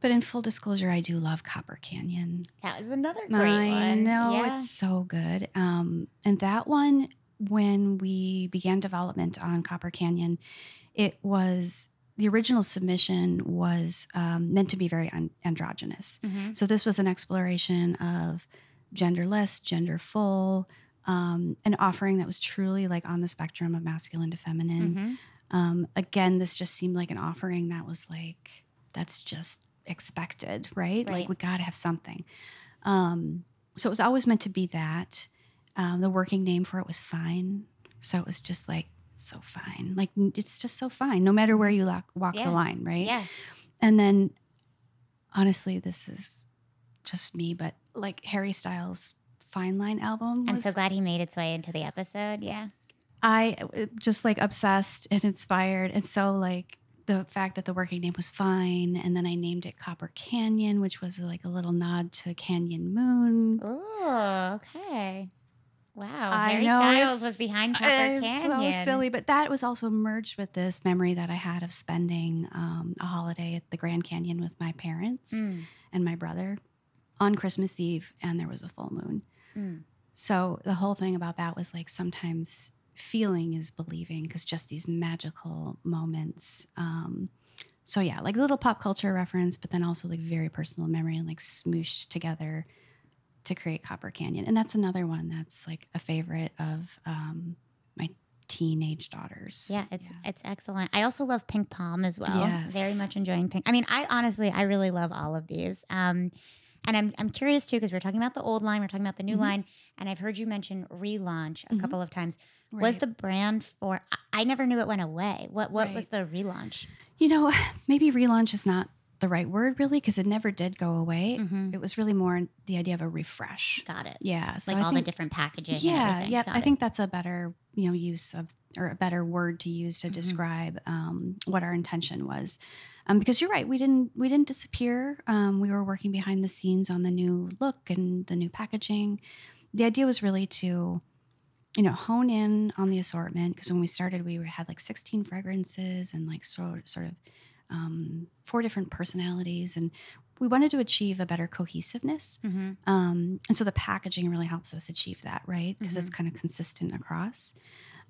But in full disclosure, I do love Copper Canyon. That was another great I one. know yeah. it's so good. Um, and that one, when we began development on Copper Canyon, it was the original submission was um, meant to be very un- androgynous. Mhm. So this was an exploration of genderless, genderful, um, an offering that was truly like on the spectrum of masculine to feminine. Mhm. Um, again, this just seemed like an offering that was like, that's just expected, right? Right. Like, we got to have something. Um, so it was always meant to be that. Um, the working name for it was Fine. So it was just like, so fine. Like, it's just so fine, no matter where you lock, walk Yeah. the line, right? Yes. And then, honestly, this is just me, but like Harry Styles' Fine Line album. I'm so glad he made its way into the episode. Yeah. I uh, just like obsessed and inspired. And so, like, the fact that the working name was fine. And then I named it Copper Canyon, which was like a little nod to Canyon Moon. Oh, okay. Wow. Harry Styles was behind Copper Canyon. so silly, but that was also merged with this memory that I had of spending um, a holiday at the Grand Canyon with my parents Mm, and my brother on Christmas Eve, and there was a full moon. mm. So the whole thing about that was like sometimes feeling is believing because just these magical moments. Um, so yeah, like a little pop culture reference, but then also like very personal memory and like smooshed together to create Copper Canyon. And that's another one that's like a favorite of um, my teenage daughters. Yeah, it's it's excellent. I also love Pink Palm as well. Yes. Very much enjoying Pink. I mean, I honestly, I really love all of these. Um, and I'm I'm curious too because we're talking about the old line, we're talking about the new Mhm. line, and I've heard you mention relaunch a Mhm. couple of times. Was the brand for? I- I never knew it went away. What what was the relaunch? you know [sighs] maybe relaunch is not the right word really because it never did go away. Mhm. It was really more the idea of a refresh. Got it. Yeah. So like I all think, the different packaging. yeah yeah Got i it. think that's a better you know use of or a better word to use to Mhm. describe um, what our intention was um, because you're right we didn't we didn't disappear um, we were working behind the scenes on the new look and the new packaging the idea was really to, you know, hone in on the assortment because when we started, we had like 16 fragrances and like sort sort of um, four different personalities, and we wanted to achieve a better cohesiveness. Mm-hmm. Um, and so the packaging really helps us achieve that, right? Because it's kind of consistent across.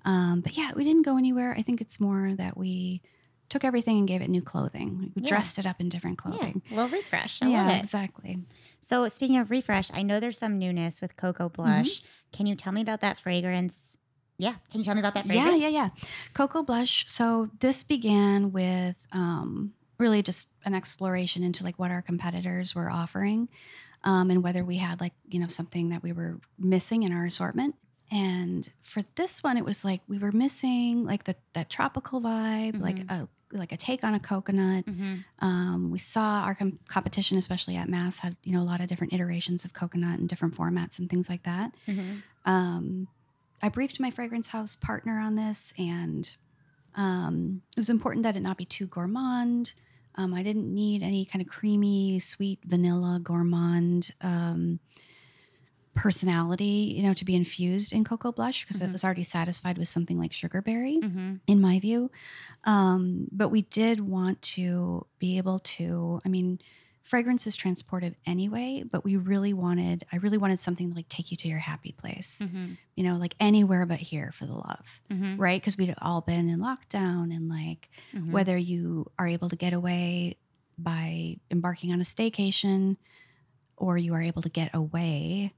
Um, but yeah, we didn't go anywhere. I think it's more that we took everything and gave it new clothing. We Yeah. dressed it up in different Yeah, clothing. a little refresh. I yeah, exactly. So speaking of refresh, I know there's some newness with Cocoa Mm-hmm. Blush. Can you tell me about that fragrance? Yeah, can you tell me about that Yeah, fragrance? yeah, yeah. Cocoa Blush. So this began with um, really just an exploration into like what our competitors were offering, um, and whether we had like you know something that we were missing in our assortment. And for this one, it was like we were missing like the that tropical vibe, like a like a take on a coconut. Mm-hmm. Um, we saw our com- competition, especially at Mass, had you know a lot of different iterations of coconut and different formats and things like that. Mm-hmm. Um, I briefed my fragrance house partner on this, and um, it was important that it not be too gourmand. Um, I didn't need any kind of creamy, sweet vanilla gourmand um, personality, you know, to be infused in cocoa blush because it Mhm. was already satisfied with something like sugarberry Mm-hmm. in my view. Um, but we did want to be able to, I mean, fragrance is transportive anyway, but we really wanted, I really wanted something to like take you to your happy place, Mm-hmm. you know, like anywhere but here for the love, Mm-hmm. right? Because we'd all been in lockdown and like Mm-hmm. whether you are able to get away by embarking on a staycation or you are able to get away.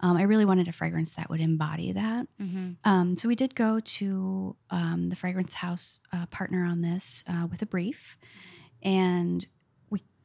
Um, I really wanted a fragrance that would embody that. Mm-hmm. Um, so we did go to um, the fragrance house uh, partner on this uh, with a brief, and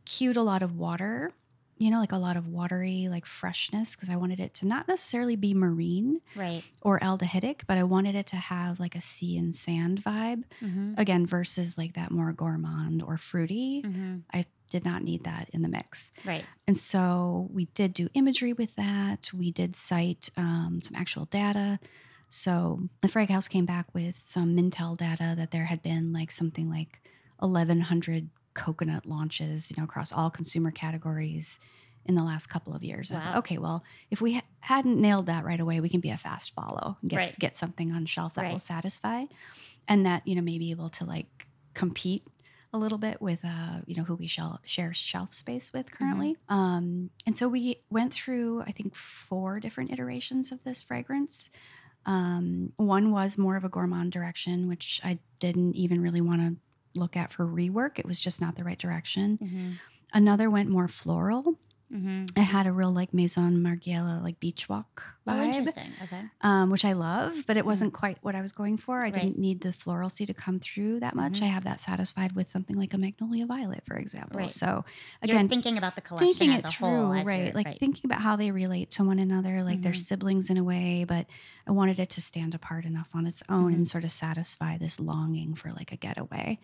cued a lot of water. You know, like a lot of watery, like freshness, because I wanted it to not necessarily be marine Right. or aldehydic, but I wanted it to have like a sea and sand vibe. Mm-hmm. Again, versus like that more gourmand or fruity. Mm-hmm. I did not need that in the mix. Right. And so we did do imagery with that. We did cite um, some actual data. So the Frag House came back with some Mintel data that there had been like something like 1,100 coconut launches, you know, across all consumer categories in the last couple of years. I thought, okay, well, if we ha- hadn't nailed that right away, we can be a fast follow and get, Right. get something on shelf that will satisfy and that, you know, may be able to like compete a little bit with uh, you know who we shall share shelf space with currently. Um, and so we went through I think four different iterations of this fragrance. Um, one was more of a gourmand direction, which I didn't even really want to look at for rework. It was just not the right direction. Mm-hmm. Another went more floral. Mm-hmm. It had a real like Maison Margiela like beach walk Oh, vibe interesting. Okay. um, which I love, but it wasn't quite what I was going for. I Right. didn't need the floralcy to come through that much. Mhm. I have that satisfied with something like a magnolia violet, for example. Right. So You're again, thinking about the collection thinking as it a through, right? you're- Like thinking about how they relate to one another, like they're Mhm. siblings in a way, but I wanted it to stand apart enough on its own and sort of satisfy this longing for like a getaway.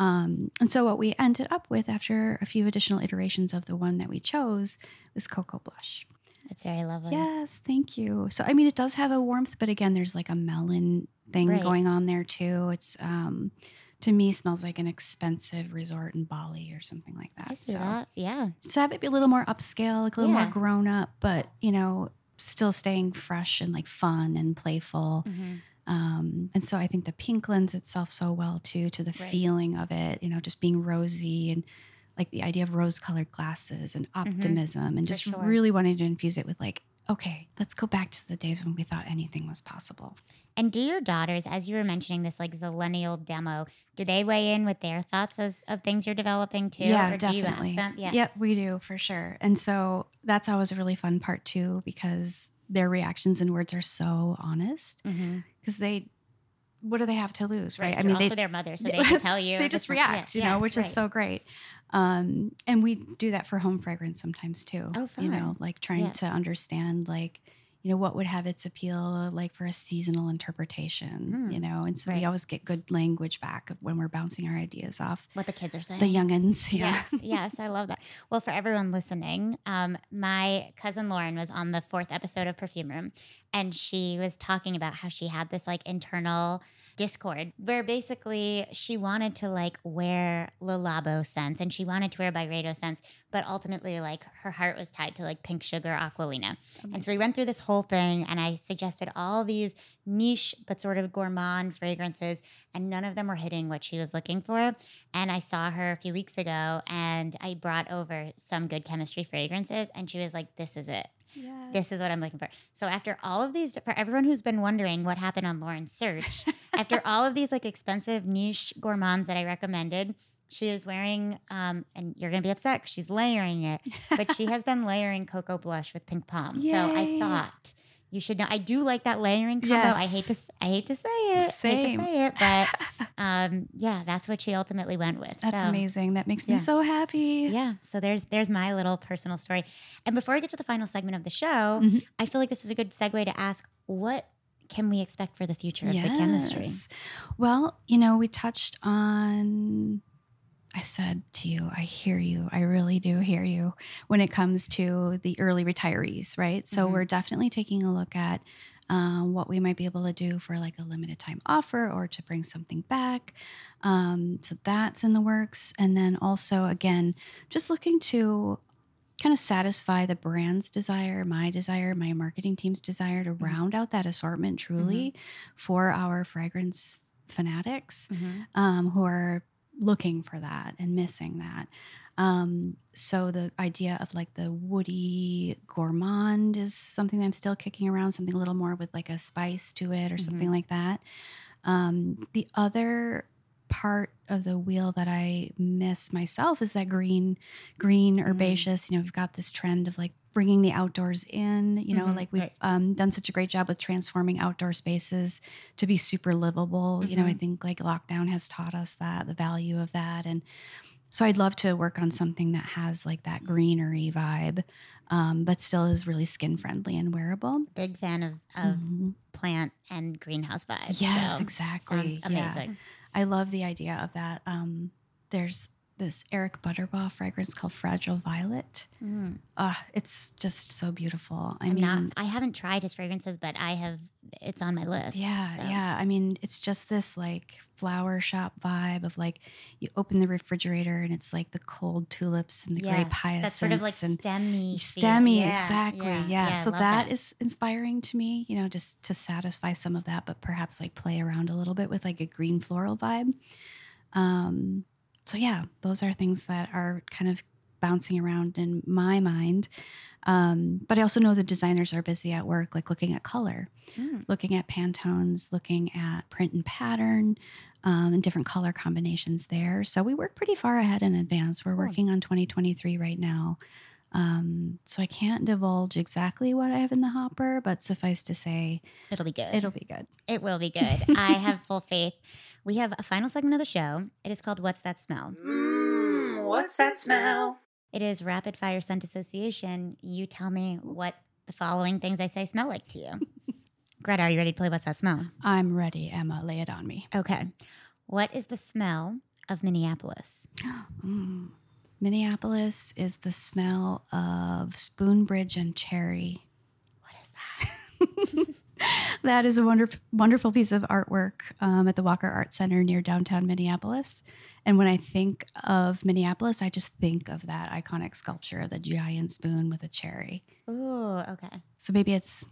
Um, and so what we ended up with after a few additional iterations of the one that we chose was Cocoa Blush. It's very lovely. Yes, thank you. So I mean it does have a warmth, but again, there's like a melon thing Right. going on there too. It's um to me smells like an expensive resort in Bali or something like that. I see so that. Yeah. so have it be a little more upscale, like a little Yeah. more grown up, but you know, still staying fresh and like fun and playful. Mm-hmm. Um, and so I think the pink lends itself so well too to the Right. feeling of it, you know, just being rosy and like the idea of rose colored glasses and optimism and Mm-hmm. For just sure. really wanting to infuse it with like, okay, let's go back to the days when we thought anything was possible. And do your daughters, as you were mentioning this like zillennial demo, do they weigh in with their thoughts as, of things you're developing too? Yeah, or do you definitely. ask them? Yeah. Yep, we do for sure. And so that's always a really fun part too, because their reactions and words are so honest Mm-hmm. because they, what do they have to lose, right? I mean, also their mother, so [laughs] they can tell you. they just not- yeah, react, you yeah, know, which is right. so great. Um, and we do that for home fragrance sometimes too. Oh, You know, like trying Yeah. to understand like, you know, what would have its appeal like for a seasonal interpretation, Mm, you know? And so right. we always get good language back when we're bouncing our ideas off what the kids are saying. the youngins. Yeah. Yes, yes, I love that. Well, for everyone listening, um, my cousin Lauren was on the fourth episode of Perfume Room, and she was talking about how she had this like internal Discord where basically she wanted to like wear Le Labo scents and she wanted to wear Byredo scents, but ultimately like her heart was tied to like pink sugar Aquolina. And so we went through this whole thing and I suggested all these niche but sort of gourmand fragrances and none of them were hitting what she was looking for. And I saw her a few weeks ago and I brought over some good chemistry fragrances and she was like, This is it. Yes. This is what I'm looking for. So after all of these, for everyone who's been wondering what happened on Lauren's search, [laughs] after all of these like expensive niche gourmands that I recommended, she is wearing, um, and you're gonna be upset 'cause she's layering it, but she [laughs] has been layering cocoa blush with pink palm. So I thought you should know. I do like that layering combo. I hate to, Yes. I hate to say it, hate Same. to say it, but [laughs] um, yeah, that's what she ultimately went with. That's So- amazing. That makes me yeah. so happy. yeah. So there's there's my little personal story. And before I get to the final segment of the show, Mhm. I feel like this is a good segue to ask what can we expect for the future of the chemistry? Yes. Well, you know, we touched on. I said to you, I hear you. I really do hear you when it comes to the early retirees, right? So Mhm. we're definitely taking a look at um, what we might be able to do for like a limited time offer or to bring something back. Um, so that's in the works. And then also, again, just looking to kind of satisfy the brand's desire, my desire, my marketing team's desire to round out that assortment truly for our fragrance fanatics Mhm. um, who are looking for that and missing that. Um, so the idea of like the woody gourmand is something that I'm still kicking around, something a little more with like a spice to it or something like that. Um, the other part of the wheel that I miss myself is that green, green Mm. herbaceous. You know, we've got this trend of like bringing the outdoors in. You know, Mhm, like we've right. um, done such a great job with transforming outdoor spaces to be super livable. You know, I Mhm. think like lockdown has taught us that the value of that, and so I'd love to work on something that has like that greenery vibe, um, but still is really skin friendly and wearable. Big fan of, of Mhm. plant and greenhouse vibes. Yes, so exactly. Sounds Yeah. amazing. I love the idea of that. Um, there's this Eric Butterbaugh fragrance called Fragile Violet. Mm. Uh, it's just so beautiful. I I'm mean, not, I haven't tried his fragrances, but I have. It's on my list. yeah, so. yeah. I mean, it's just this like flower shop vibe of like you open the refrigerator and it's like the cold tulips and the Yes, grape hyacinths That's sort of like and stemmy. STEMmy, Yeah, exactly. Yeah. yeah, I so love that is inspiring to me, you know, just to satisfy some of that, but perhaps like play around a little bit with like a green floral vibe. Um, so yeah, those are things that are kind of bouncing around in my mind. Um, but I also know the designers are busy at work, like looking at color, Mm. looking at Pantones, looking at print and pattern, um, and different color combinations there. So we work pretty far ahead in advance. We're working on 2023 right now. Um, so I can't divulge exactly what I have in the hopper, but suffice to say, It'll be good. it'll be good. It will be good. [laughs] I have full faith. We have a final segment of the show. It is called What's That Smell? Mmm, what's that smell? It is rapid fire scent association. You tell me what the following things I say smell like to you. [laughs] Greta, are you ready to play What's That Smell? I'm ready, Emma. Lay it on me. Okay. What is the smell of Minneapolis? [gasps] Mm. Minneapolis is the smell of Spoonbridge and cherry. That? is a wonder- wonderful piece of artwork um, at the Walker Art Center near downtown Minneapolis. And when I think of Minneapolis, I just think of that iconic sculpture, the giant spoon with a cherry. Oh, okay. So maybe it's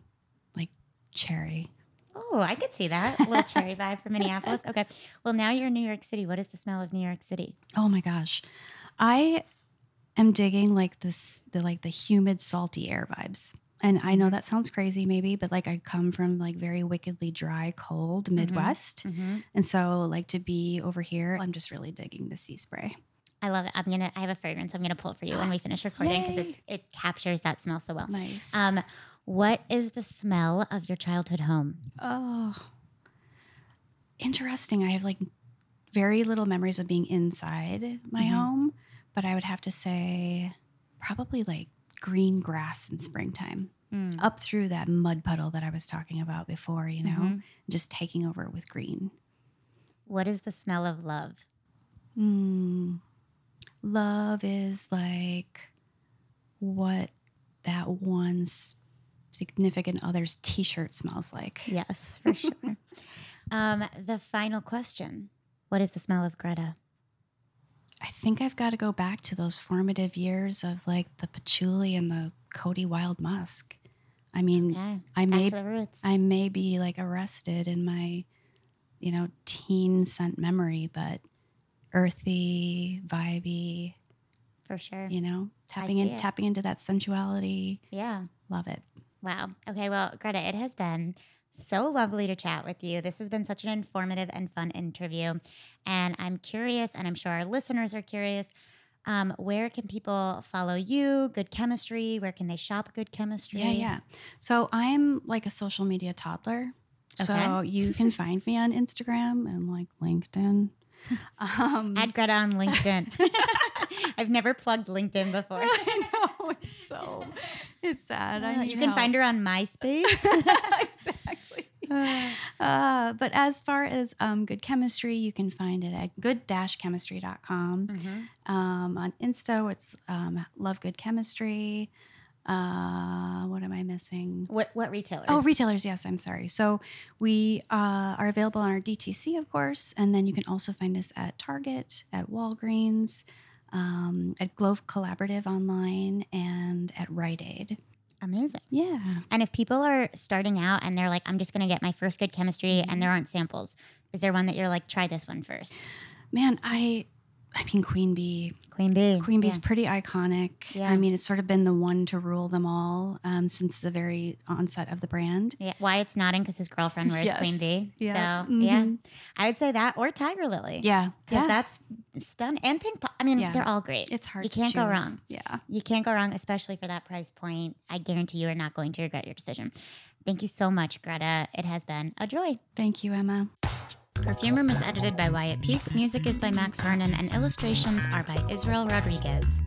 like cherry. Oh, I could see that. A little cherry vibe from Minneapolis. Okay. Well, now you're in New York City. What is the smell of New York City? Oh my gosh. I am digging like this the like the humid salty air vibes. And I know that sounds crazy maybe, but like I come from like very wickedly dry cold Midwest. Mm-hmm. And so like to be over here, I'm just really digging the sea spray. I love it. I'm gonna. I have a fragrance. I'm gonna pull it for you when we [gasps] finish recording because it's it captures that smell so well. Nice. Um, what is the smell of your childhood home? oh. Interesting. I have like very little memories of being inside my Mhm. home, but I would have to say probably like green grass in springtime. Mm. up through that mud puddle that I was talking about before, you know, Mhm. just taking over with green. What is the smell of love? Mm. Love is like what that one's significant other's t shirt smells like. Yes, [laughs] for sure. Um, the final question What is the smell of Greta? I think I've got to go back to those formative years of like the patchouli and the Coty Wild Musk. I mean, Okay. I may to the roots. I may be like arrested in my, you know, teen scent memory, but earthy, vibey, for sure. you know, tapping in, it. tapping into that sensuality. Yeah. Love it. Wow. Okay. Well, Greta, it has been so lovely to chat with you. This has been such an informative and fun interview. And I'm curious, and I'm sure our listeners are curious. Um, where can people follow you? Good chemistry. Where can they shop good chemistry? Yeah, yeah. So I'm like a social media toddler. So [laughs] you can find me on Instagram and like LinkedIn. [laughs] Um, Add Greta on LinkedIn. [laughs] I've never plugged LinkedIn before. I know it's so it's sad. I you can find her on MySpace. [laughs] Uh, but as far as um, good chemistry, you can find it at good-chemistry.com. Mhm. Um, on Insta, it's um, Love Good Chemistry. Uh, what am I missing? What what retailers? Oh, retailers. Yes, I'm sorry. So we uh, are available on our DTC, of course, and then you can also find us at Target, at Walgreens, um, at Grove Collaborative online, and at Rite Aid. Amazing. Yeah. And if people are starting out and they're like, I'm just going to get my first good chemistry and mm-hmm. there aren't samples, is there one that you're like, try this one first? Man, I, I mean, Queen Bee. Queen Bee. Queen Bee's Yeah. pretty iconic. Yeah. I mean, it's sort of been the one to rule them all um, since the very onset of the brand. Yeah, Wyatt's nodding because his girlfriend wears Yes. Queen Bee. Yeah. So yeah, Mhm. I would say that or Tiger Lily. Yeah. because Yeah. that's stunning. And Pink. Po- I mean, Yeah. they're all great. it's hard you can't go wrong. Yeah. You can't go wrong, especially for that price point. I guarantee you are not going to regret your decision. Thank you so much, Greta. It has been a joy. Thank you, Emma. Perfume Room is edited by Wyatt Peak. Music is by Max Vernon, and illustrations are by Israel Rodriguez.